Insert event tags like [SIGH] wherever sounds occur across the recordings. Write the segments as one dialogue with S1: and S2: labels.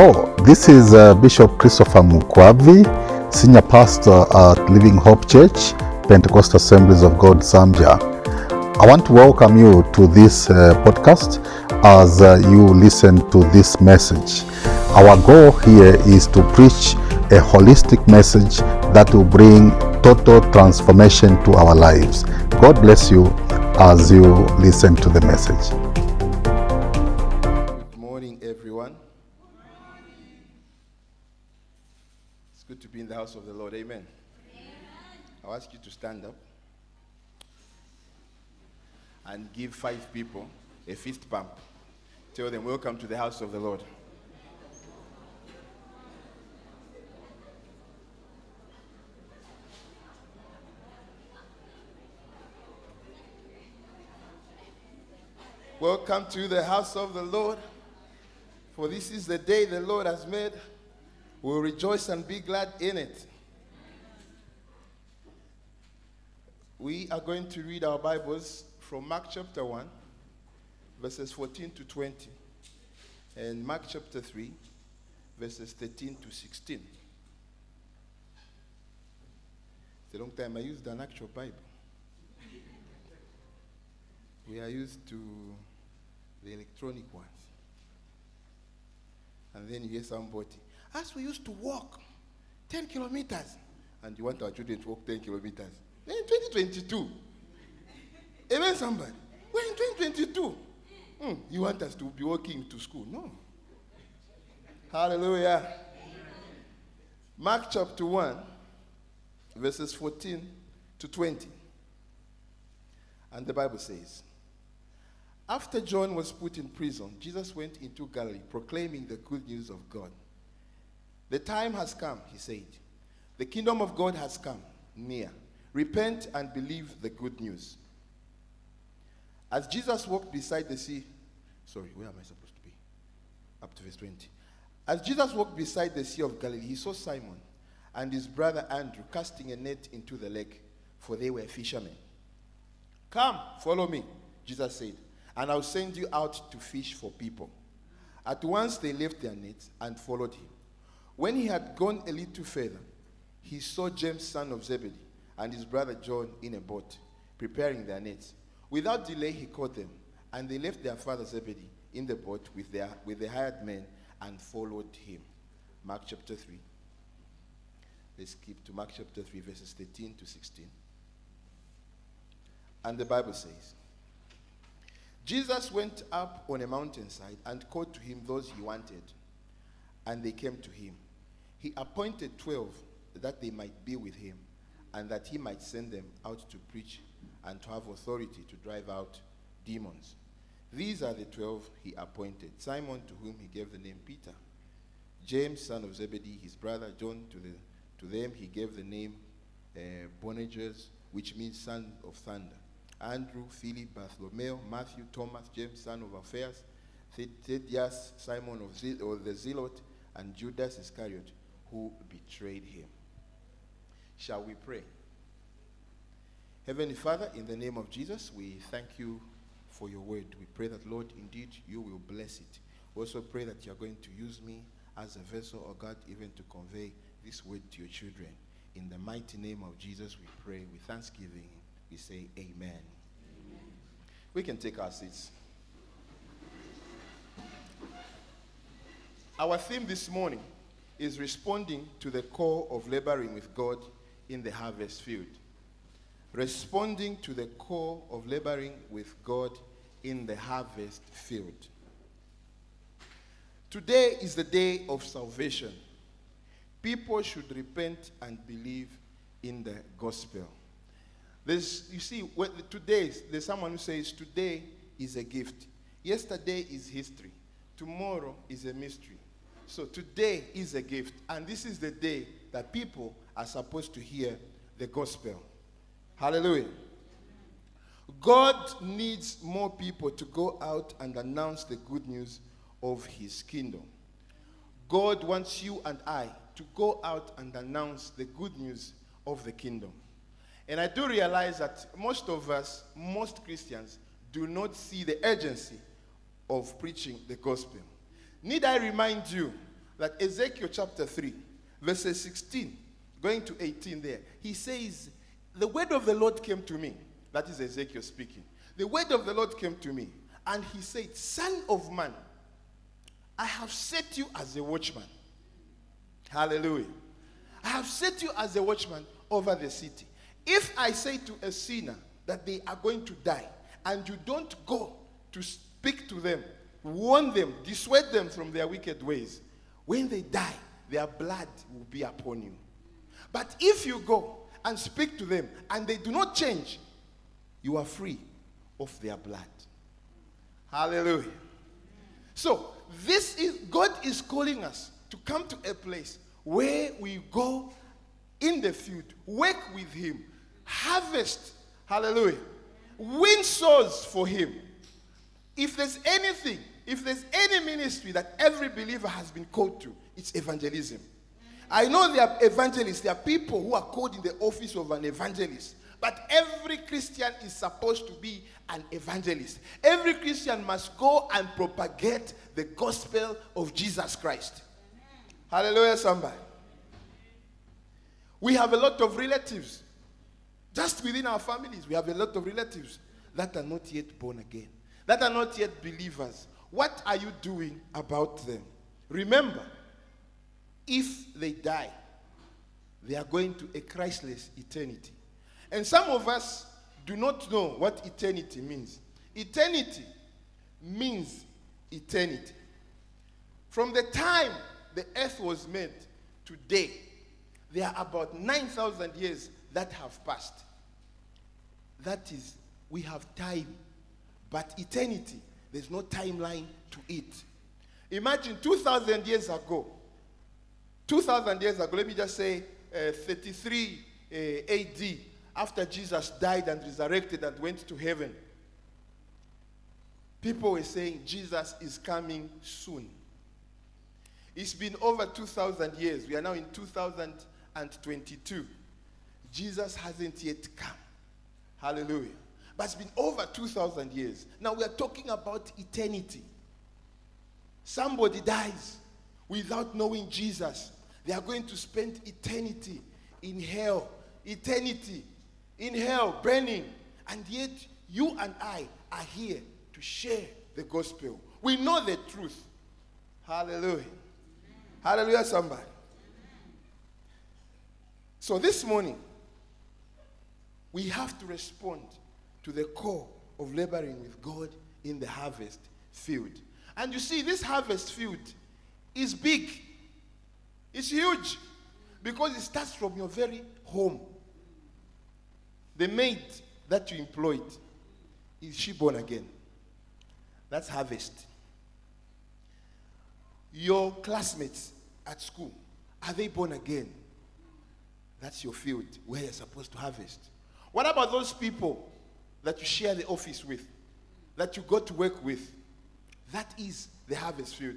S1: Hello, this is uh, Bishop Christopher Mukwavi, Senior Pastor at Living Hope Church, Pentecostal Assemblies of God, Zambia. I want to welcome you to this uh, podcast as uh, you listen to this message. Our goal here is to preach a holistic message that will bring total transformation to our lives. God bless you as you listen to the message.
S2: House of the Lord. Amen. I'll ask you to stand up and give five people a fist bump. Tell them, Welcome to the house of the Lord. Welcome to the house of the Lord. For this is the day the Lord has made. We'll rejoice and be glad in it. We are going to read our Bibles from Mark chapter 1, verses 14 to 20, and Mark chapter 3, verses 13 to 16. It's a long time I used an actual Bible. We are used to the electronic ones. And then you hear somebody, as we used to walk 10 kilometers, and you want our children to walk 10 kilometers. We're in 2022. Amen, somebody. We're in 2022. Hmm, you want us to be walking to school? No. Hallelujah. Mark chapter 1, verses 14 to 20. And the Bible says, after John was put in prison, Jesus went into Galilee proclaiming the good news of God. The time has come, he said. The kingdom of God has come near. Repent and believe the good news. As Jesus walked beside the sea, sorry, where am I supposed to be? Up to verse 20. As Jesus walked beside the Sea of Galilee, he saw Simon and his brother Andrew casting a net into the lake, for they were fishermen. Come, follow me, Jesus said and I'll send you out to fish for people. At once they left their nets and followed him. When he had gone a little further, he saw James, son of Zebedee, and his brother John in a boat, preparing their nets. Without delay, he caught them, and they left their father Zebedee in the boat with, their, with the hired men and followed him. Mark chapter 3. Let's skip to Mark chapter 3, verses 13 to 16. And the Bible says, Jesus went up on a mountainside and called to him those he wanted, and they came to him. He appointed twelve that they might be with him, and that he might send them out to preach and to have authority to drive out demons. These are the twelve he appointed Simon, to whom he gave the name Peter, James, son of Zebedee, his brother John, to, the, to them he gave the name uh, Boanerges, which means son of thunder. Andrew, Philip, Bartholomew, Matthew, Thomas, James, son of Alphaeus, Thaddeus, Simon of Ze- or the Zealot, and Judas Iscariot, who betrayed him. Shall we pray? Heavenly Father, in the name of Jesus, we thank you for your word. We pray that, Lord, indeed you will bless it. We also pray that you are going to use me as a vessel, or God, even to convey this word to your children. In the mighty name of Jesus, we pray with thanksgiving we say amen. amen. We can take our seats. Our theme this morning is responding to the call of laboring with God in the harvest field. Responding to the call of laboring with God in the harvest field. Today is the day of salvation. People should repent and believe in the gospel. There's, you see, today, there's someone who says today is a gift. Yesterday is history. Tomorrow is a mystery. So today is a gift. And this is the day that people are supposed to hear the gospel. Hallelujah. God needs more people to go out and announce the good news of his kingdom. God wants you and I to go out and announce the good news of the kingdom. And I do realize that most of us, most Christians, do not see the urgency of preaching the gospel. Need I remind you that Ezekiel chapter 3, verses 16, going to 18 there, he says, The word of the Lord came to me. That is Ezekiel speaking. The word of the Lord came to me, and he said, Son of man, I have set you as a watchman. Hallelujah. I have set you as a watchman over the city. If I say to a sinner that they are going to die, and you don't go to speak to them, warn them, dissuade them from their wicked ways, when they die, their blood will be upon you. But if you go and speak to them and they do not change, you are free of their blood. Hallelujah. So, this is God is calling us to come to a place where we go in the field, work with Him, harvest, hallelujah, win souls for Him. If there's anything, if there's any ministry that every believer has been called to, it's evangelism. I know there are evangelists, there are people who are called in the office of an evangelist. But every Christian is supposed to be an evangelist. Every Christian must go and propagate the gospel of Jesus Christ. Hallelujah, somebody. We have a lot of relatives. Just within our families, we have a lot of relatives that are not yet born again, that are not yet believers. What are you doing about them? Remember, if they die, they are going to a Christless eternity. And some of us do not know what eternity means. Eternity means eternity. From the time the earth was made today, there are about 9,000 years that have passed. That is, we have time. But eternity, there's no timeline to it. Imagine 2,000 years ago, 2,000 years ago, let me just say uh, 33 uh, AD, after Jesus died and resurrected and went to heaven, people were saying Jesus is coming soon. It's been over 2,000 years. We are now in 2022. Jesus hasn't yet come. Hallelujah. But it's been over 2,000 years. Now we are talking about eternity. Somebody dies without knowing Jesus. They are going to spend eternity in hell. Eternity in hell, burning. And yet, you and I are here to share the gospel. We know the truth. Hallelujah. Hallelujah, somebody. So this morning, we have to respond to the core of laboring with God in the harvest field. And you see, this harvest field is big, it's huge, because it starts from your very home. The maid that you employed, is she born again? That's harvest. Your classmates at school, are they born again? That's your field where you're supposed to harvest. What about those people that you share the office with, that you go to work with? That is the harvest field.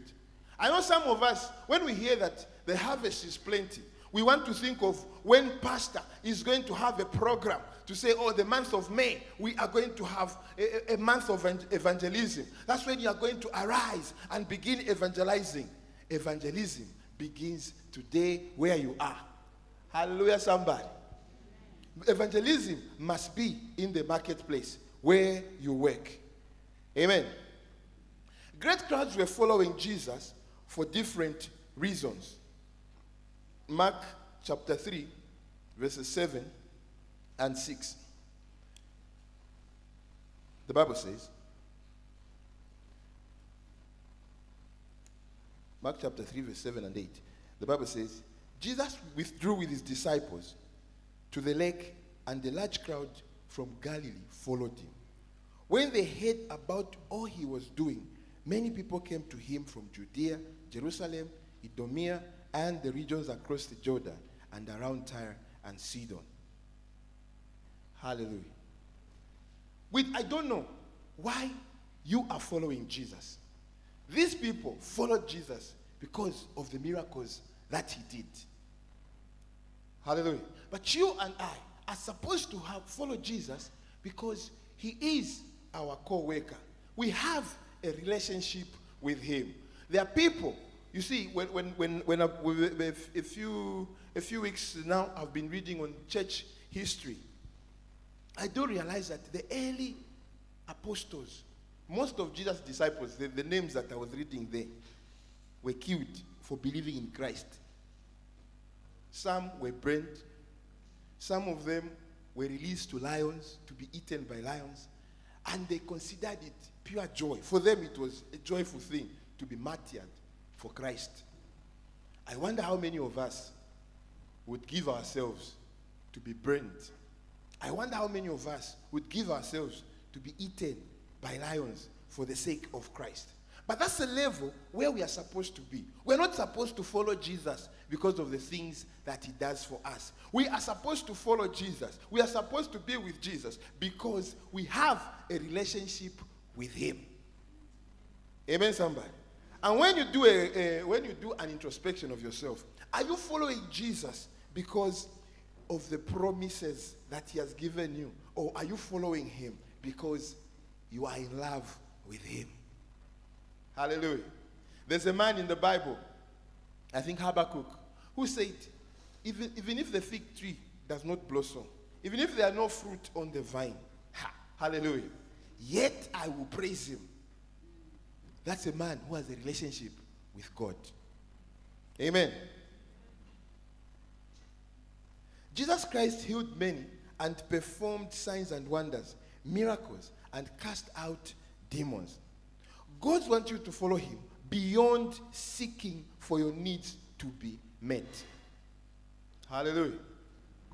S2: I know some of us, when we hear that the harvest is plenty, we want to think of when pastor is going to have a program to say, oh, the month of May, we are going to have a, a month of evangelism. That's when you are going to arise and begin evangelizing. Evangelism begins today where you are. Hallelujah, somebody. Evangelism must be in the marketplace where you work. Amen. Great crowds were following Jesus for different reasons. Mark chapter 3, verses 7 and 6. The Bible says, Mark chapter 3, verse 7 and 8. The Bible says, Jesus withdrew with his disciples to the lake, and the large crowd from Galilee followed him. When they heard about all he was doing, many people came to him from Judea, Jerusalem, Idumea, and the regions across the Jordan and around Tyre and Sidon. Hallelujah. With I don't know why you are following Jesus. These people followed Jesus because of the miracles that he did. Hallelujah. But you and I are supposed to have followed Jesus because he is our co-worker. We have a relationship with him. There are people you see, when, when, when, when a, few, a few weeks now, I've been reading on church history. I do realize that the early apostles, most of Jesus' disciples, the, the names that I was reading there, were killed for believing in Christ. Some were burnt. Some of them were released to lions to be eaten by lions. And they considered it pure joy. For them, it was a joyful thing to be martyred for Christ. I wonder how many of us would give ourselves to be burnt. I wonder how many of us would give ourselves to be eaten by lions for the sake of Christ. But that's the level where we are supposed to be. We're not supposed to follow Jesus because of the things that he does for us. We are supposed to follow Jesus. We are supposed to be with Jesus because we have a relationship with him. Amen, somebody. And when you do a, a when you do an introspection of yourself, are you following Jesus because of the promises that he has given you? Or are you following him because you are in love with him? Hallelujah. There's a man in the Bible, I think Habakkuk, who said, even, even if the fig tree does not blossom, even if there are no fruit on the vine, ha, hallelujah, yet I will praise him. That's a man who has a relationship with God. Amen. Jesus Christ healed many and performed signs and wonders, miracles, and cast out demons. God wants you to follow him beyond seeking for your needs to be met. Hallelujah.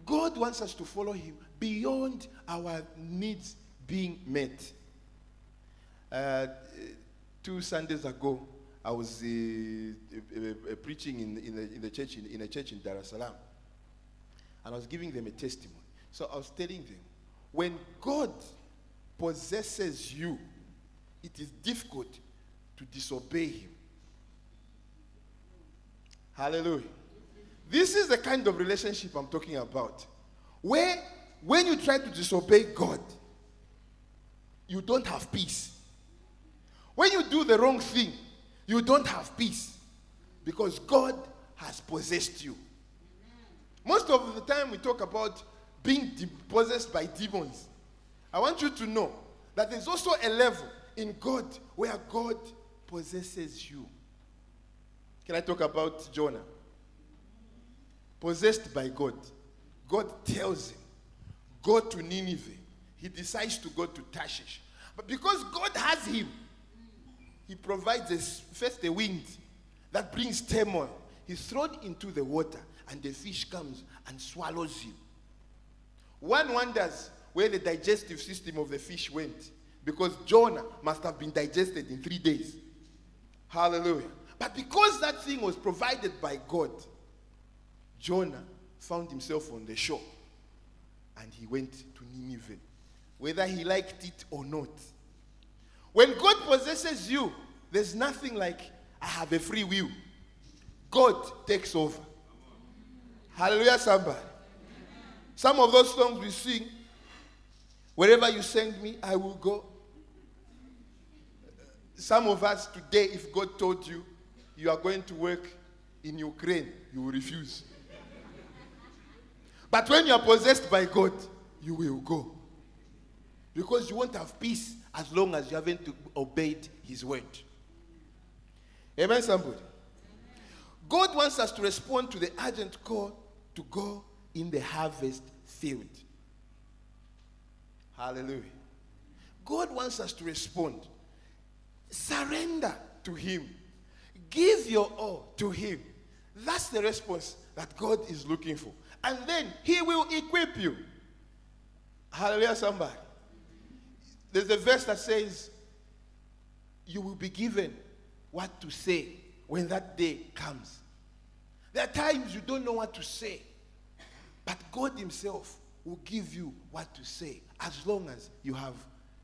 S2: God wants us to follow him beyond our needs being met. Uh, two Sundays ago, I was uh, uh, uh, preaching in, in, the, in the church in, in a church in Dar es Salaam, and I was giving them a testimony. So I was telling them, when God possesses you, it is difficult to disobey Him. Hallelujah. This is the kind of relationship I'm talking about. Where, when you try to disobey God, you don't have peace. When you do the wrong thing, you don't have peace because God has possessed you. Most of the time, we talk about being de- possessed by demons. I want you to know that there's also a level in God where God possesses you. Can I talk about Jonah? Possessed by God. God tells him, Go to Nineveh. He decides to go to Tarshish. But because God has him, he provides a, first a wind that brings turmoil. He's thrown into the water, and the fish comes and swallows him. One wonders where the digestive system of the fish went because Jonah must have been digested in three days. Hallelujah. But because that thing was provided by God, Jonah found himself on the shore and he went to Nineveh, whether he liked it or not. When God possesses you, there's nothing like, I have a free will. God takes over. Hallelujah, somebody. Some of those songs we sing, wherever you send me, I will go. Some of us today, if God told you you are going to work in Ukraine, you will refuse. But when you are possessed by God, you will go. Because you won't have peace as long as you haven't obeyed His word. Amen, somebody? God wants us to respond to the urgent call to go in the harvest field. Hallelujah. God wants us to respond. Surrender to Him. Give your all to Him. That's the response that God is looking for. And then He will equip you. Hallelujah, somebody. There's a verse that says, You will be given what to say when that day comes. There are times you don't know what to say, but God Himself will give you what to say as long as you have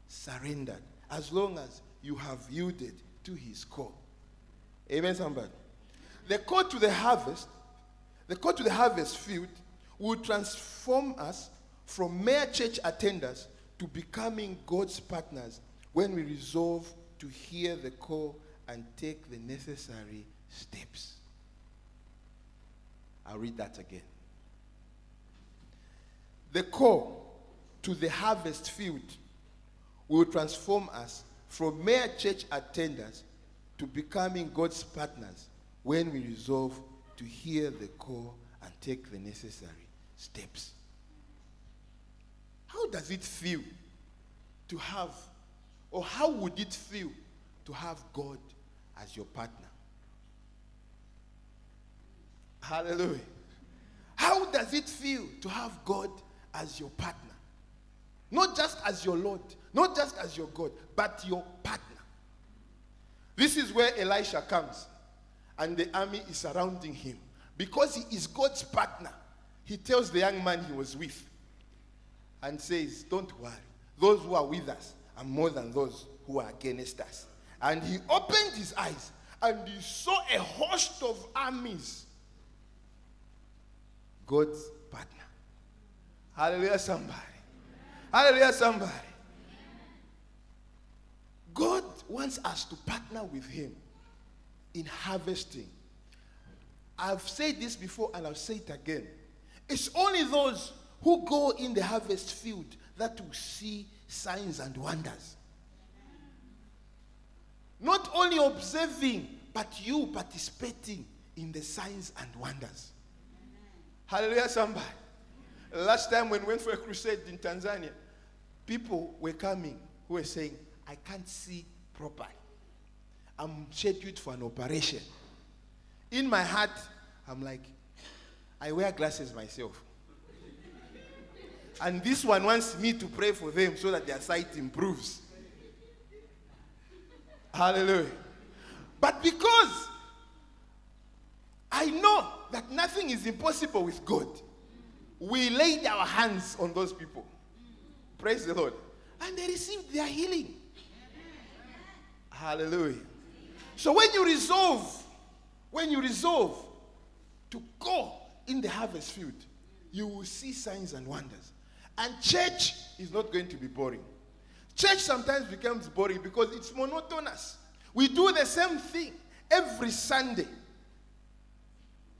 S2: surrendered, as long as you have yielded to His call. Amen, somebody. The call to the harvest, the call to the harvest field will transform us from mere church attenders to becoming God's partners when we resolve to hear the call and take the necessary steps. I'll read that again. The call to the harvest field will transform us from mere church attenders to becoming God's partners when we resolve to hear the call and take the necessary steps. How does it feel to have, or how would it feel to have God as your partner? Hallelujah. How does it feel to have God as your partner? Not just as your Lord, not just as your God, but your partner. This is where Elisha comes, and the army is surrounding him. Because he is God's partner, he tells the young man he was with and says, Don't worry, those who are with us are more than those who are against us. And he opened his eyes and he saw a host of armies. God's partner. Hallelujah, somebody. Hallelujah, somebody. God wants us to partner with Him in harvesting. I've said this before and I'll say it again. It's only those who go in the harvest field that will see signs and wonders. Not only observing, but you participating in the signs and wonders. Hallelujah, somebody. Last time when we went for a crusade in Tanzania, people were coming who were saying, I can't see properly. I'm scheduled for an operation. In my heart, I'm like, I wear glasses myself. And this one wants me to pray for them so that their sight improves. Hallelujah. But because I know that nothing is impossible with God, we laid our hands on those people. Praise the Lord. And they received their healing. Hallelujah. So when you resolve, when you resolve to go in the harvest field, you will see signs and wonders. And church is not going to be boring. Church sometimes becomes boring because it's monotonous. We do the same thing every Sunday.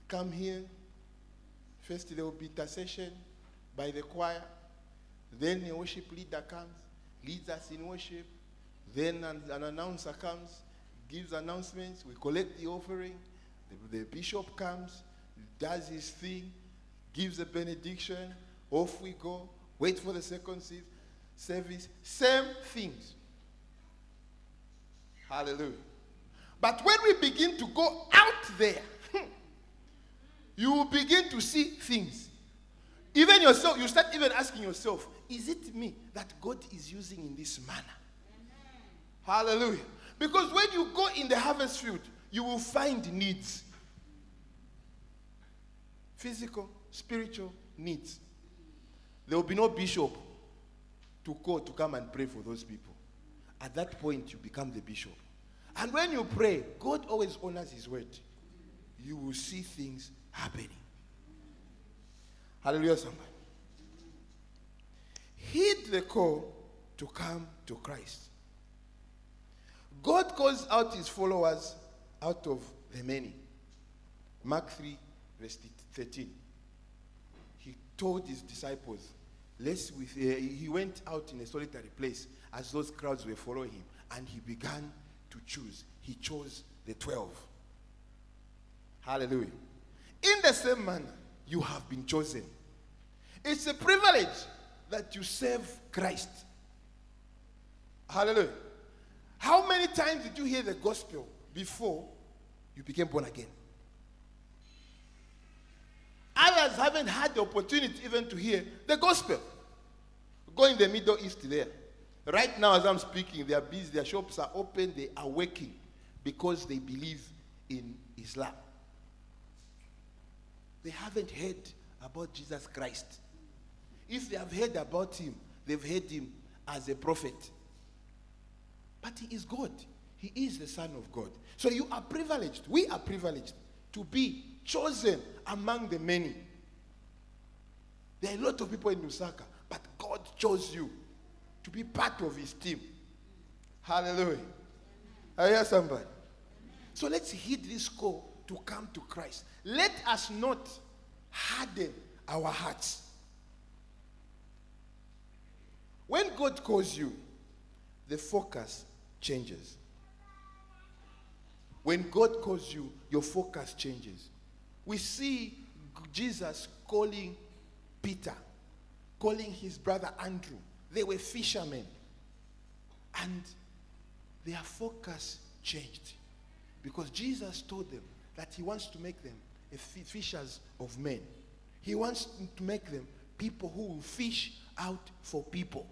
S2: Come here. First, there will be intercession by the choir. Then the worship leader comes, leads us in worship. Then an, an announcer comes, gives announcements. We collect the offering. The, the bishop comes, does his thing, gives a benediction. Off we go. Wait for the second service. Same things. Hallelujah. But when we begin to go out there, hmm, you will begin to see things. Even yourself, you start even asking yourself, is it me that God is using in this manner? Hallelujah. Because when you go in the harvest field, you will find needs physical, spiritual needs. There will be no bishop to call to come and pray for those people. At that point, you become the bishop. And when you pray, God always honors his word. You will see things happening. Hallelujah, somebody. Heed the call to come to Christ. God calls out his followers out of the many. Mark 3, verse 13. He told his disciples, Lest with, uh, he went out in a solitary place as those crowds were following him, and he began to choose. He chose the 12. Hallelujah. In the same manner, you have been chosen. It's a privilege that you serve Christ. Hallelujah. How many times did you hear the gospel before you became born again? Others haven't had the opportunity even to hear the gospel. Go in the Middle East there. Right now, as I'm speaking, they are busy, their shops are open, they are working because they believe in Islam. They haven't heard about Jesus Christ. If they have heard about him, they've heard him as a prophet. But he is God. He is the Son of God. So you are privileged. We are privileged to be chosen among the many. There are a lot of people in Lusaka, but God chose you to be part of his team. Hallelujah. I hear somebody. So let's heed this call to come to Christ. Let us not harden our hearts. When God calls you, the focus changes. When God calls you, your focus changes. We see Jesus calling Peter, calling his brother Andrew. They were fishermen. And their focus changed. Because Jesus told them that he wants to make them fishers of men. He wants to make them people who will fish out for people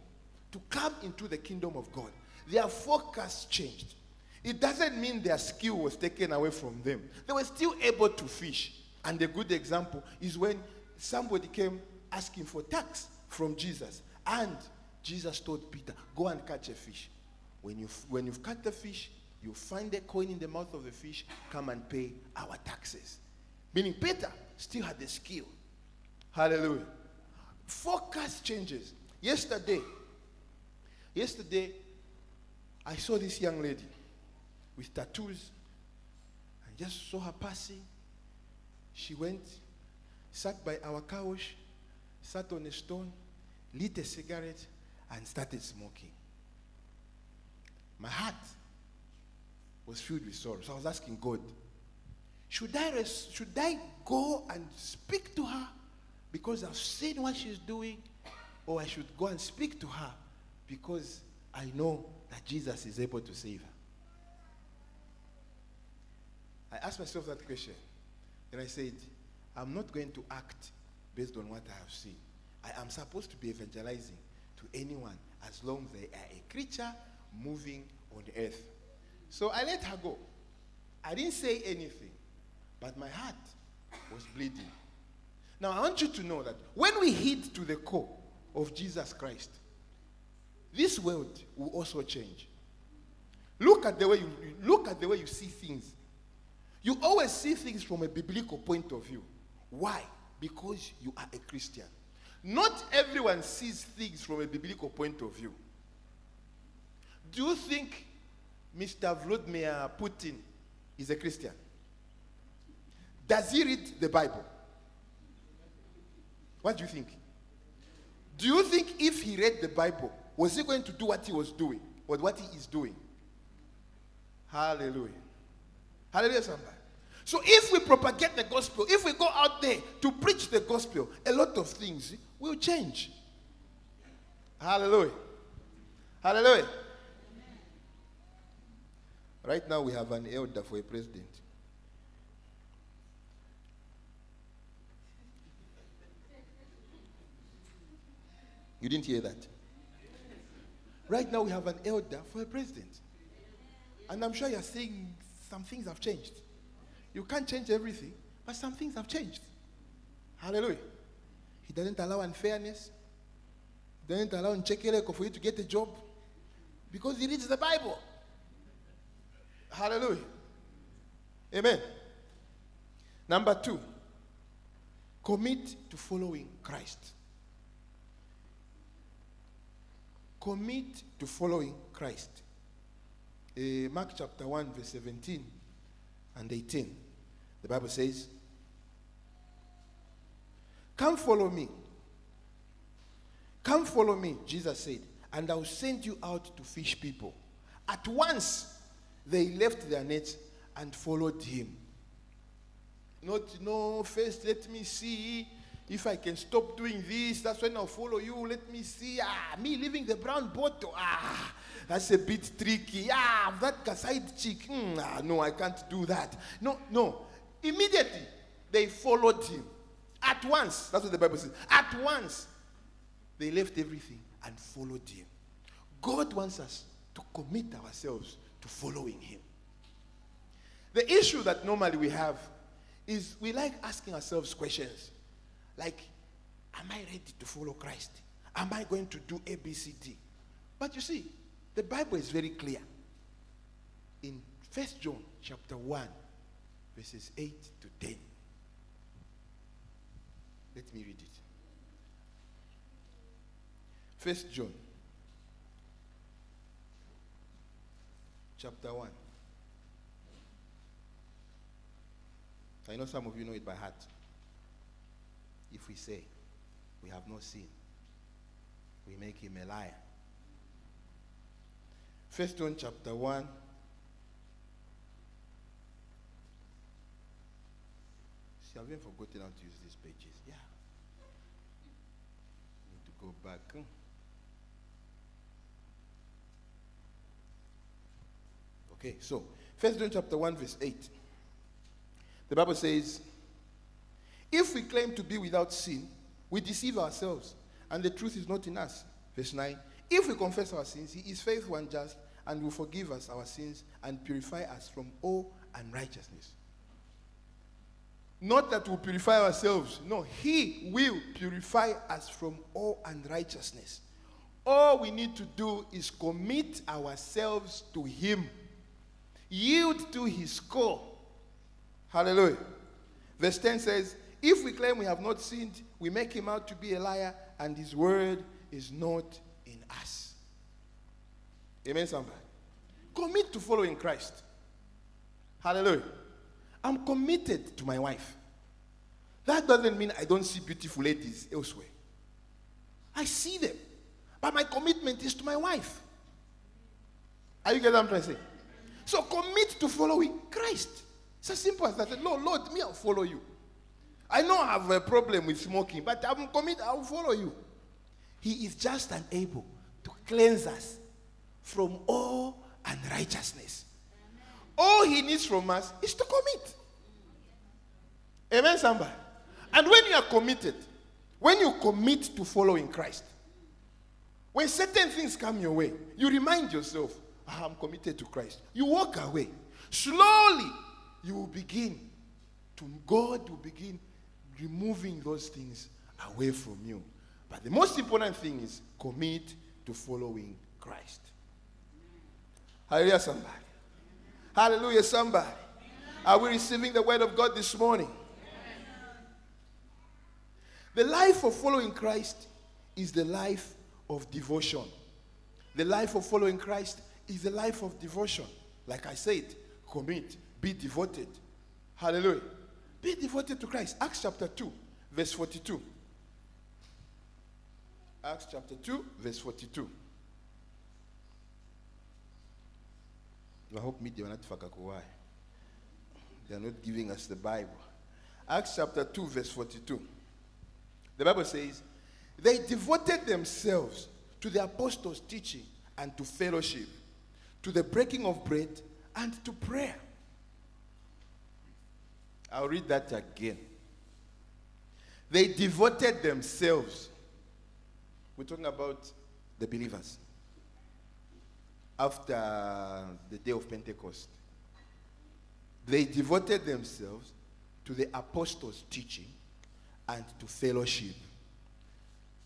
S2: to come into the kingdom of God. Their focus changed. It doesn't mean their skill was taken away from them. They were still able to fish. And a good example is when somebody came asking for tax from Jesus. And Jesus told Peter, Go and catch a fish. When you've, when you've caught the fish, you find a coin in the mouth of the fish, come and pay our taxes. Meaning Peter still had the skill. Hallelujah. Focus changes. Yesterday, yesterday, I saw this young lady with tattoos. I just saw her passing. She went, sat by our couch, sat on a stone, lit a cigarette, and started smoking. My heart was filled with sorrow. So I was asking God, should I, res- should I go and speak to her because I've seen what she's doing? Or I should go and speak to her because I know that Jesus is able to save her? I asked myself that question. And I said, I'm not going to act based on what I have seen. I am supposed to be evangelizing to anyone as long as they are a creature moving on earth. So I let her go. I didn't say anything, but my heart was bleeding. Now I want you to know that when we hit to the core of Jesus Christ, this world will also change. Look at the way you look at the way you see things. You always see things from a biblical point of view. Why? Because you are a Christian. Not everyone sees things from a biblical point of view. Do you think Mr. Vladimir Putin is a Christian? Does he read the Bible? What do you think? Do you think if he read the Bible, was he going to do what he was doing or what he is doing? Hallelujah. Hallelujah, somebody. So if we propagate the gospel, if we go out there to preach the gospel, a lot of things will change. Hallelujah. Hallelujah. Right now we have an elder for a president. You didn't hear that? Right now we have an elder for a president. And I'm sure you're seeing some things have changed. You can't change everything, but some things have changed. Hallelujah. He doesn't allow unfairness. He doesn't allow uncheck for you to get a job because he reads the Bible. Hallelujah. Amen. Number two, commit to following Christ. Commit to following Christ. Uh, Mark chapter 1, verse 17 and 18. The Bible says, Come follow me. Come follow me, Jesus said, and I will send you out to fish people. At once they left their nets and followed him. Not, no, first let me see if I can stop doing this. That's when I'll follow you. Let me see. Ah, me leaving the brown bottle. Ah, that's a bit tricky. Ah, that side chick. Mm, ah, no, I can't do that. No, no. Immediately, they followed him. At once. That's what the Bible says. At once, they left everything and followed him. God wants us to commit ourselves to following him. The issue that normally we have is we like asking ourselves questions like, Am I ready to follow Christ? Am I going to do ABCD? But you see, the Bible is very clear. In 1 John chapter 1, verses 8 to 10. Let me read it. First John chapter 1 I know some of you know it by heart. If we say we have no sin, we make him a liar. First John chapter 1. See, I've even forgotten how to use these pages. Yeah. Need to go back. Hmm. Okay, so First John chapter 1, verse 8. The Bible says, If we claim to be without sin, we deceive ourselves, and the truth is not in us. Verse 9. If we confess our sins, he is faithful and just and will forgive us our sins and purify us from all unrighteousness. Not that we'll purify ourselves. No, he will purify us from all unrighteousness. All we need to do is commit ourselves to him. Yield to his call. Hallelujah. Verse 10 says, If we claim we have not sinned, we make him out to be a liar, and his word is not in us. Amen, somebody. Commit to following Christ. Hallelujah. I'm committed to my wife. That doesn't mean I don't see beautiful ladies elsewhere. I see them. But my commitment is to my wife. Are you getting what I'm trying to say? So commit to following Christ. It's as simple as that. Lord, Lord, me, I'll follow you. I don't have a problem with smoking, but I'm committed, I'll follow you. He is just and able to cleanse us from all unrighteousness. All he needs from us is to commit. Amen, Samba. And when you are committed, when you commit to following Christ, when certain things come your way, you remind yourself, "Ah, I'm committed to Christ. You walk away. Slowly, you will begin to, God will begin removing those things away from you. But the most important thing is commit to following Christ. Hallelujah, somebody. Hallelujah, somebody. Are we receiving the word of God this morning? The life of following Christ is the life of devotion. The life of following Christ is the life of devotion. Like I said, commit, be devoted. Hallelujah. Be devoted to Christ. Acts chapter 2, verse 42. Acts chapter 2, verse 42. I hope media not why. They are not giving us the Bible. Acts chapter 2, verse 42. The Bible says, They devoted themselves to the apostles' teaching and to fellowship, to the breaking of bread and to prayer. I'll read that again. They devoted themselves. We're talking about the believers after the day of Pentecost. They devoted themselves to the apostles' teaching and to fellowship,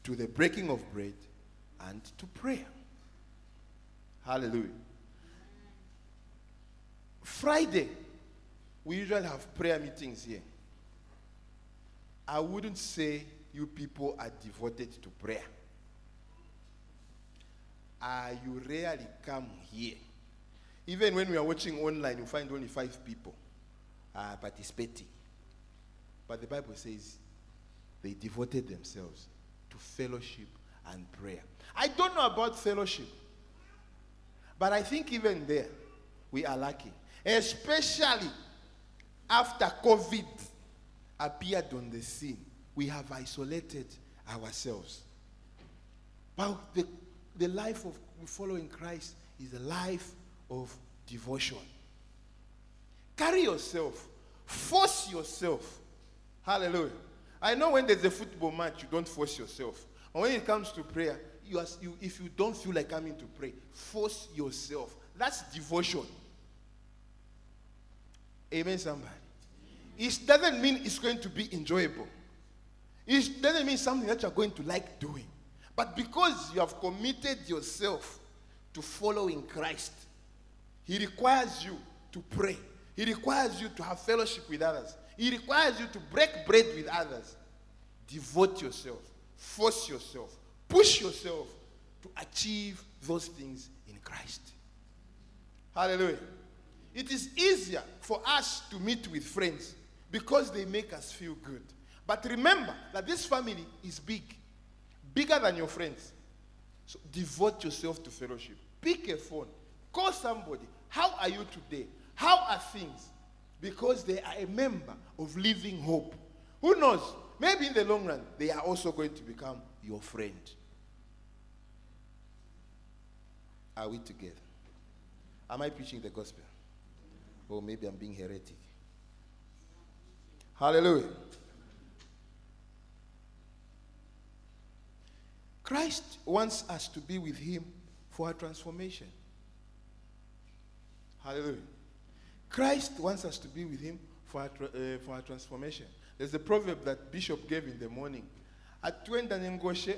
S2: to the breaking of bread and to prayer. Hallelujah. Friday, we usually have prayer meetings here. I wouldn't say you people are devoted to prayer. Uh, you rarely come here. Even when we are watching online, you find only five people uh, participating. But the Bible says they devoted themselves to fellowship and prayer. I don't know about fellowship, but I think even there we are lucky, especially after COVID appeared on the scene. We have isolated ourselves. But the, the life of following Christ is a life of devotion. Carry yourself, force yourself. Hallelujah. I know when there's a football match, you don't force yourself. And when it comes to prayer, you, you, if you don't feel like coming to pray, force yourself. That's devotion. Amen, somebody. It doesn't mean it's going to be enjoyable. It doesn't mean something that you're going to like doing. But because you have committed yourself to following Christ, He requires you to pray. He requires you to have fellowship with others. He requires you to break bread with others. Devote yourself, force yourself, push yourself to achieve those things in Christ. Hallelujah. It is easier for us to meet with friends because they make us feel good. But remember that this family is big, bigger than your friends. So devote yourself to fellowship. Pick a phone, call somebody. How are you today? How are things? Because they are a member of Living Hope. Who knows? Maybe in the long run, they are also going to become your friend. Are we together? Am I preaching the gospel? Or maybe I'm being heretic? Hallelujah. Christ wants us to be with Him for our transformation. Hallelujah. Christ wants us to be with Him for our, tra- uh, for our transformation. There's a proverb that Bishop gave in the morning. Atwenda nengoshe.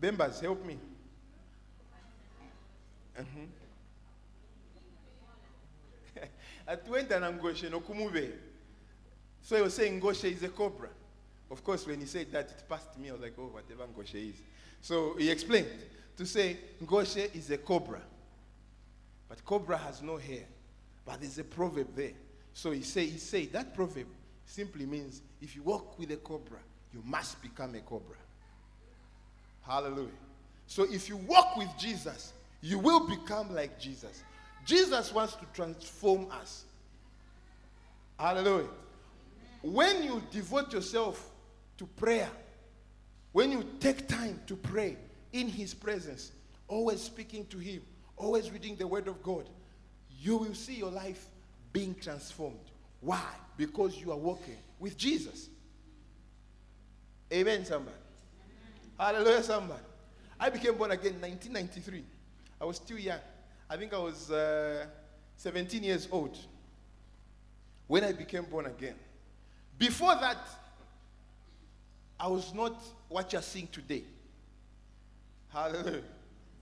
S2: Members, help me. So he was saying Ngoshe is a cobra. Of course, when he said that, it passed me. I was like, oh, whatever Ngoshe is. So he explained to say Ngoshe is a cobra. But cobra has no hair. But there's a proverb there. So he say, he say that proverb simply means if you walk with a cobra, you must become a cobra. Hallelujah. So if you walk with Jesus, you will become like Jesus. Jesus wants to transform us. Hallelujah. When you devote yourself to prayer, when you take time to pray in His presence, always speaking to Him, always reading the Word of God, you will see your life being transformed. Why? Because you are walking with Jesus. Amen, somebody. Hallelujah, somebody. I became born again in 1993. I was still young. I think I was uh, 17 years old when I became born again. Before that, I was not what you're seeing today. Hallelujah.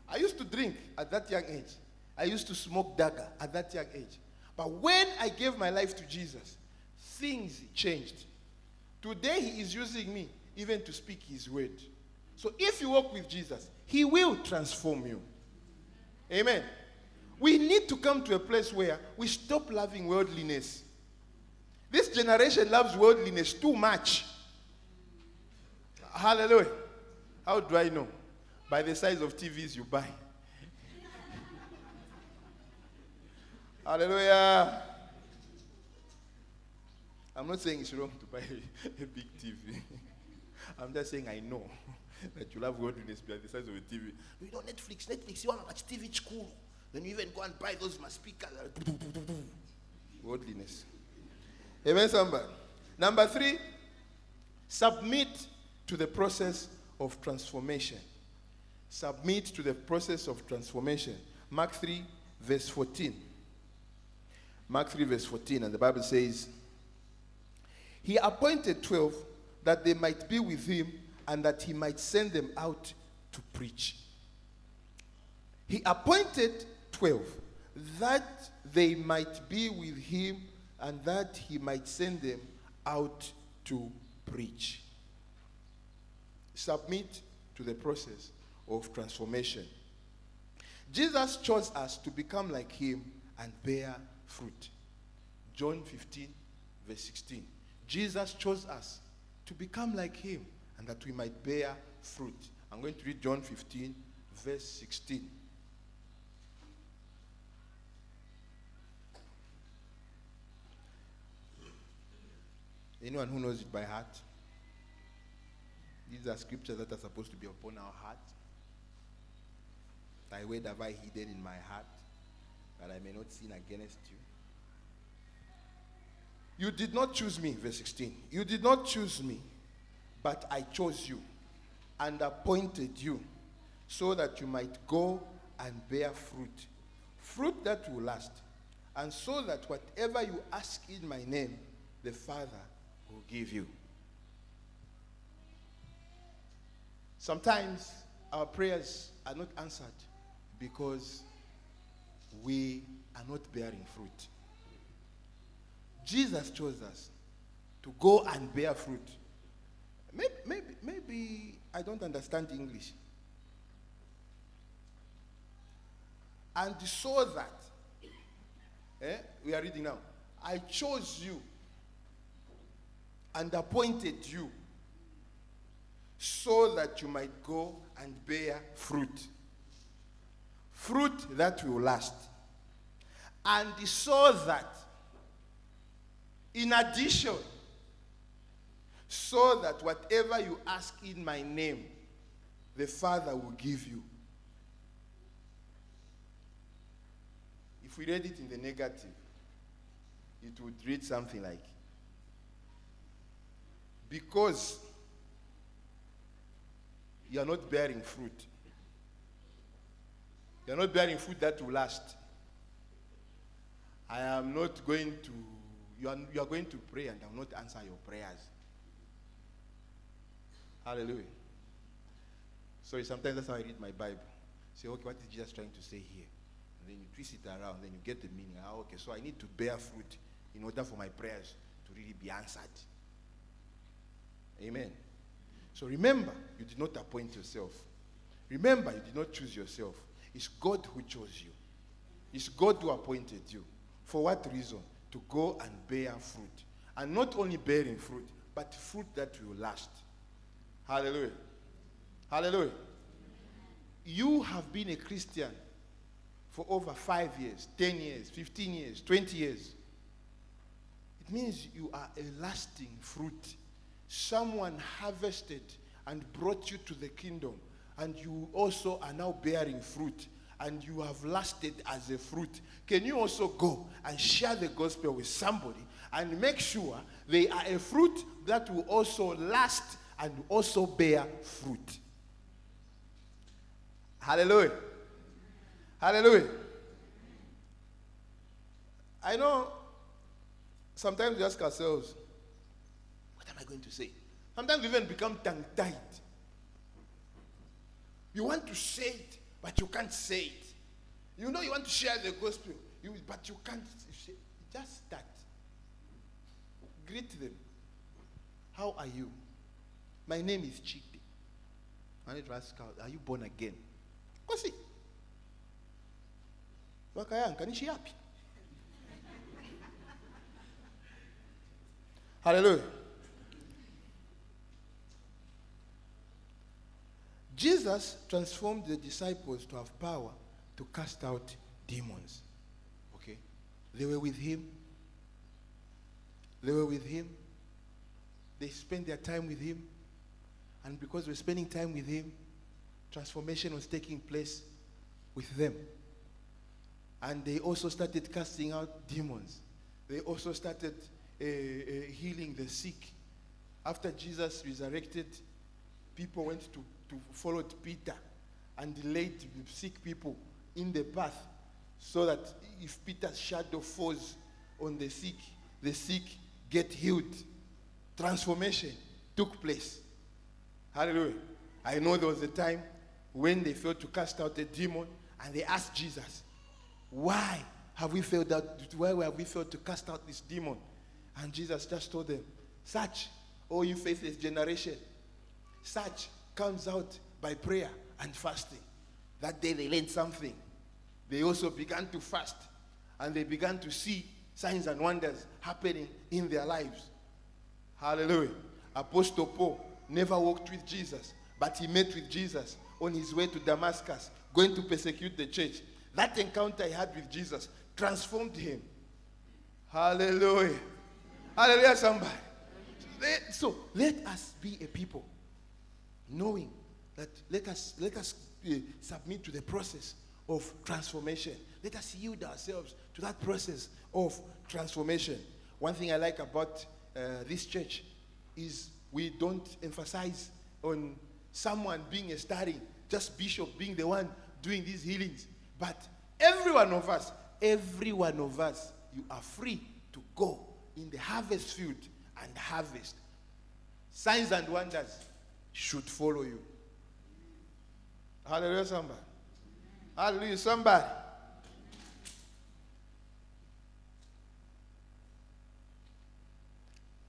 S2: I used to drink at that young age. I used to smoke dagga at that young age. But when I gave my life to Jesus, things changed. Today, He is using me even to speak His word. So if you walk with Jesus, He will transform you. Amen. We need to come to a place where we stop loving worldliness. This generation loves worldliness too much. Hallelujah. How do I know? By the size of TVs you buy. [LAUGHS] Hallelujah. I'm not saying it's wrong to buy [LAUGHS] a, big TV. [LAUGHS] I'm just saying I know that you love worldliness by the size of a TV. You know, Netflix, Netflix, you want to watch TV, it's cool. Then you even go and buy those my speakers. Worldliness. Amen, somebody. Number three, submit to the process of transformation. Submit to the process of transformation. Mark 3, verse 14. Mark 3, verse 14, and the Bible says, He appointed 12 that they might be with him and that he might send them out to preach. He appointed 12 that they might be with him and that he might send them out to preach. Submit to the process of transformation. Jesus chose us to become like him and bear fruit. John 15, verse 16. Jesus chose us to become like him and that we might bear fruit. I'm going to read John 15, verse 16. Anyone who knows it by heart? These are scriptures that are supposed to be upon our heart. Thy word have I hidden in my heart, that I may not sin against you. You did not choose me, verse 16. You did not choose me, but I chose you and appointed you so that you might go and bear fruit. Fruit that will last. And so that whatever you ask in my name, the Father will give you. Sometimes our prayers are not answered because we are not bearing fruit. Jesus chose us to go and bear fruit. Maybe, maybe, maybe I don't understand English. And so that, eh, we are reading now, I chose you and appointed you so that you might go and bear fruit. Fruit that will last. And so that, in addition, so that whatever you ask in my name, the Father will give you. If we read it in the negative, it would read something like Because you are not bearing fruit, you are not bearing fruit that will last. I am not going to, you are, you are going to pray and I will not answer your prayers. Hallelujah. Sorry, sometimes that's how I read my Bible. Say, okay, what is Jesus trying to say here? And then you twist it around, then you get the meaning. Ah, okay, so I need to bear fruit in order for my prayers to really be answered. Amen. So remember, you did not appoint yourself. Remember, you did not choose yourself. It's God who chose you. It's God who appointed you. For what reason? To go and bear fruit. And not only bearing fruit, but fruit that will last. Hallelujah. Hallelujah. You have been a Christian for over five years, 10 years, 15 years, 20 years. It means you are a lasting fruit. Someone harvested and brought you to the kingdom, and you also are now bearing fruit, and you have lasted as a fruit. Can you also go and share the gospel with somebody and make sure they are a fruit that will also last and also bear fruit? Hallelujah. Hallelujah. I know sometimes we ask ourselves, am I going to say? Sometimes we even become tongue tied. You want to say it, but you can't say it. You know you want to share the gospel, you, but you can't say Just start. Greet them. How are you? My name is Chike. I need to ask, are you born again? Kosi. Hallelujah. Jesus transformed the disciples to have power to cast out demons. Okay? They were with him. They were with him. They spent their time with him. And because we're spending time with him, transformation was taking place with them. And they also started casting out demons. They also started uh, uh, healing the sick. After Jesus resurrected, people went to, to follow Peter and laid sick people in the path so that if Peter's shadow falls on the sick, the sick get healed. Transformation took place. Hallelujah. I know there was a time when they failed to cast out a demon and they asked Jesus, Why have we failed out? Why have we failed to cast out this demon? And Jesus just told them, Such, oh you faithless generation, such comes out by prayer and fasting. That day they learned something. They also began to fast and they began to see signs and wonders happening in their lives. Hallelujah. Apostle Paul never walked with Jesus, but he met with Jesus on his way to Damascus, going to persecute the church. That encounter he had with Jesus transformed him. Hallelujah. Hallelujah, somebody. So let us be a people knowing that let us let us uh, submit to the process of transformation. Let us yield ourselves to that process of transformation. One thing I like about uh, this church is we don't emphasize on someone being a study, just bishop being the one doing these healings. But every one of us, every one of us, you are free to go in the harvest field and harvest. Signs and wonders should follow you. Hallelujah, somebody. Hallelujah, somebody.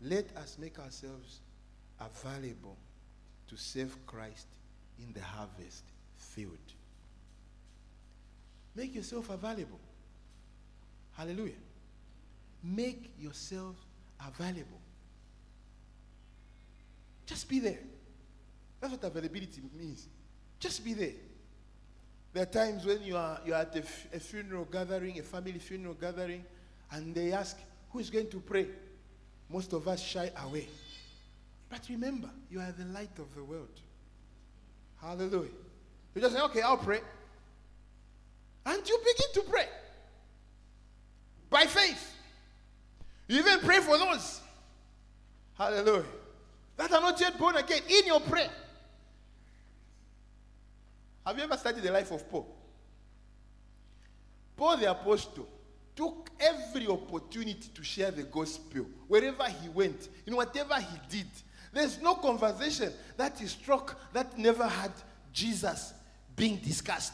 S2: Let us make ourselves available to save Christ in the harvest field. Make yourself available. Hallelujah. Make yourself available. Just be there. That's what availability means. Just be there. There are times when you are, you are at a, f- a funeral gathering, a family funeral gathering, and they ask, Who is going to pray? Most of us shy away. But remember, you are the light of the world. Hallelujah. You just say, Okay, I'll pray. And you begin to pray by faith. You even pray for those. Hallelujah. That are not yet born again in your prayer. Have you ever studied the life of Paul? Paul the apostle took every opportunity to share the gospel wherever he went, in whatever he did. There's no conversation that he struck that never had Jesus being discussed.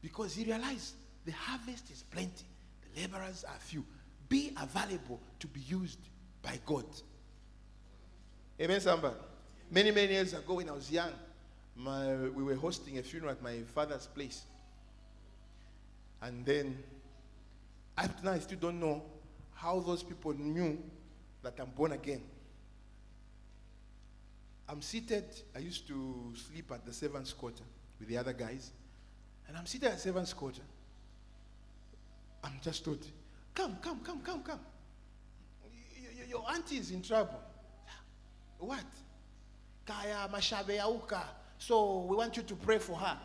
S2: Because he realized the harvest is plenty, the laborers are few. Be available to be used by God. Amen, somebody. Many, many years ago, when I was young, my, we were hosting a funeral at my father's place. And then, to now, I still don't know how those people knew that I'm born again. I'm seated, I used to sleep at the seventh quarter with the other guys. And I'm seated at seventh quarter. I'm just told, come, come, come, come, come. Y- y- Your auntie is in trouble. What? Kaya mashabe yauka. So we want you to pray for her.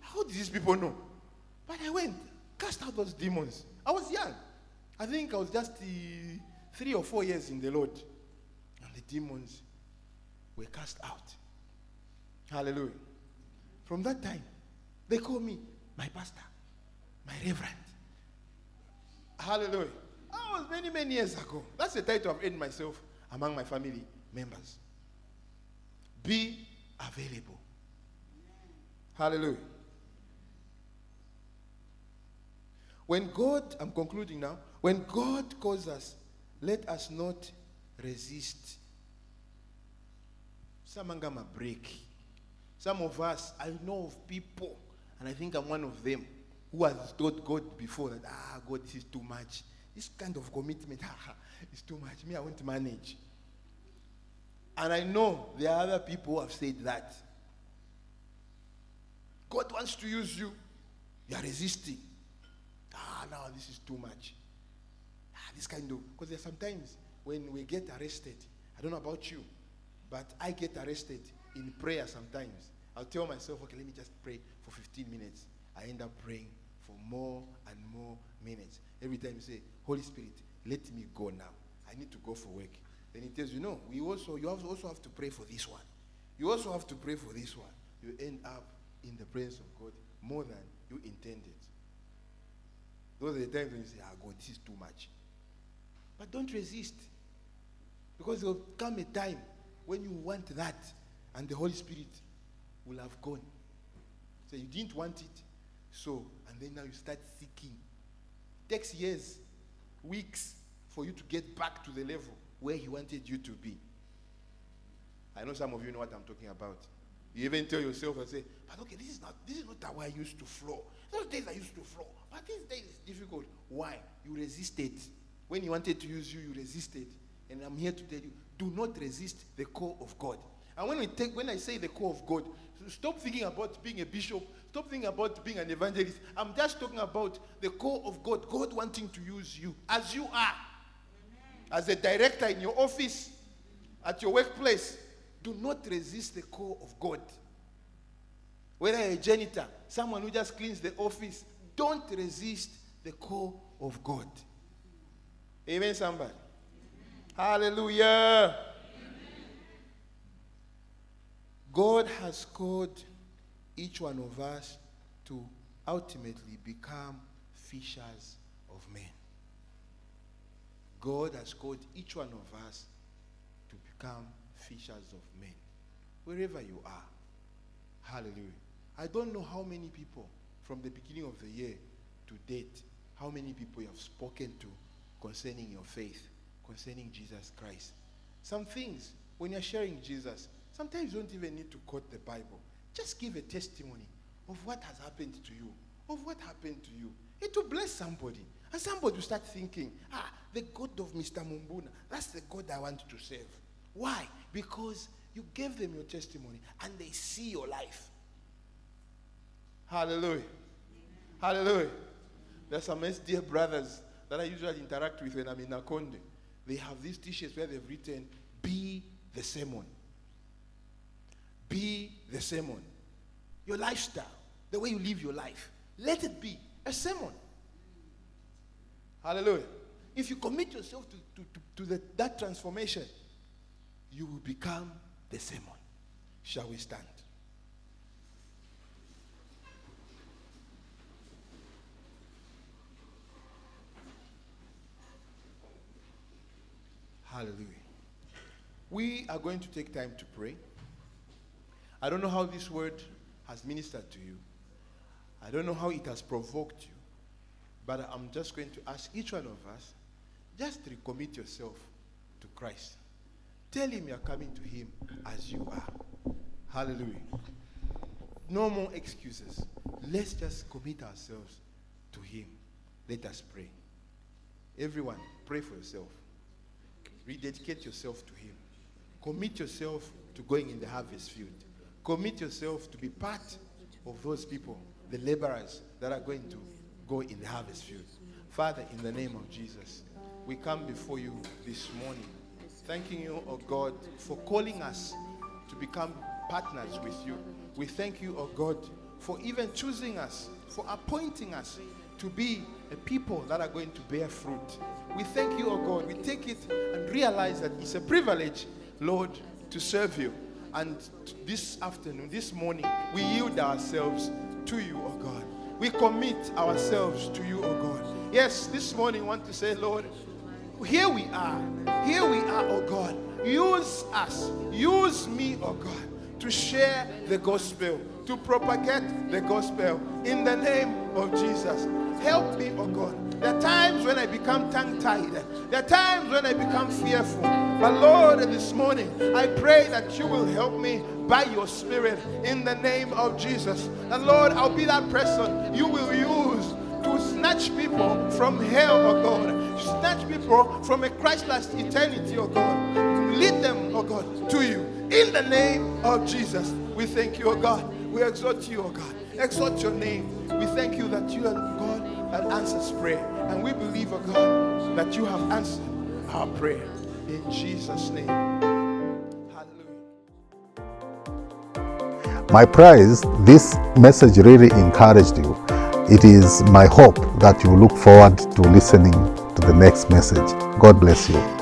S2: How did these people know? But I went, cast out those demons. I was young. I think I was just uh, three or four years in the Lord. And the demons were cast out. Hallelujah. From that time, they call me my pastor, my reverend. Hallelujah. That was many, many years ago. That's the title I've earned myself among my family members. Be available. Hallelujah. When God, I'm concluding now, when God calls us, let us not resist. Some break. Some of us, I know of people, and I think I'm one of them, who has told God before that, ah, God, this is too much. This kind of commitment, [LAUGHS] is too much. Me, I won't manage. And I know there are other people who have said that. God wants to use you. You are resisting. Ah, now this is too much. Ah, this kind of, because there are sometimes when we get arrested, I don't know about you, but I get arrested in prayer sometimes. I'll tell myself, okay, let me just pray for 15 minutes. I end up praying for more and more minutes. Every time you say, Holy Spirit, let me go now. I need to go for work. Then he tells you, no, we also, you also have to pray for this one. You also have to pray for this one. You end up in the presence of God more than you intended. Those are the times when you say, ah, God, this is too much. But don't resist. Because there will come a time when you want that, and the Holy Spirit will have gone. So you didn't want it, so, and then now you start seeking. It takes years, weeks for you to get back to the level where He wanted you to be. I know some of you know what I'm talking about. You even tell yourself and say, but okay, this is not this is not how I used to flow. Those days I used to flow. But these days it's difficult. Why? You resisted. When he wanted to use you, you resisted. And I'm here to tell you, do not resist the call of God. And when we take when I say the call of God, stop thinking about being a bishop, stop thinking about being an evangelist. I'm just talking about the call of God, God wanting to use you as you are. As a director in your office, at your workplace, do not resist the call of God. Whether a janitor, someone who just cleans the office, don't resist the call of God. Amen, somebody. Hallelujah. God has called each one of us to ultimately become fishers of men. God has called each one of us to become fishers of men. Wherever you are. Hallelujah. I don't know how many people from the beginning of the year to date, how many people you have spoken to concerning your faith, concerning Jesus Christ. Some things, when you're sharing Jesus, sometimes you don't even need to quote the Bible. Just give a testimony of what has happened to you, of what happened to you. It will bless somebody. And somebody will start thinking, ah, the God of Mr. Mumbuna, that's the God I want to serve. Why? Because you gave them your testimony and they see your life. Hallelujah. Hallelujah. There's some dear brothers that I usually interact with when I'm in Nakonde. They have these t-shirts where they've written, be the sermon. Be the sermon. Your lifestyle, the way you live your life, let it be a sermon. Hallelujah. If you commit yourself to, to, to, to the, that transformation, you will become the same one. Shall we stand? Hallelujah. We are going to take time to pray. I don't know how this word has ministered to you. I don't know how it has provoked you. But I'm just going to ask each one of us just recommit yourself to Christ. Tell him you're coming to him as you are. Hallelujah. No more excuses. Let's just commit ourselves to him. Let us pray. Everyone, pray for yourself. Rededicate yourself to him. Commit yourself to going in the harvest field. Commit yourself to be part of those people, the laborers that are going to go in the harvest field. Father, in the name of Jesus, we come before you this morning, thanking you, oh God, for calling us to become partners with you. We thank you, oh God, for even choosing us, for appointing us to be a people that are going to bear fruit. We thank you, oh God. We take it and realize that it's a privilege, Lord, to serve you. And this afternoon, this morning, we yield ourselves to you, oh God. We commit ourselves to you, oh God. Yes, this morning, I want to say, Lord, here we are. Here we are, oh God. Use us. Use me, oh God, to share the gospel, to propagate the gospel in the name of Jesus. Help me, oh God. There are times when I become tongue tied. There are times when I become fearful. But Lord, this morning, I pray that you will help me by your Spirit in the name of Jesus. And Lord, I'll be that person you will use to snatch people from hell, oh God. Snatch people from a Christless eternity, oh God. Lead them, oh God, to you. In the name of Jesus, we thank you, oh God. We exhort you, oh God. Exalt your name. We thank you that you are God that answers prayer. And we believe, oh God, that you have answered our prayer. In Jesus' name.
S1: My prize, this message really encouraged you. It is my hope that you look forward to listening to the next message. God bless you.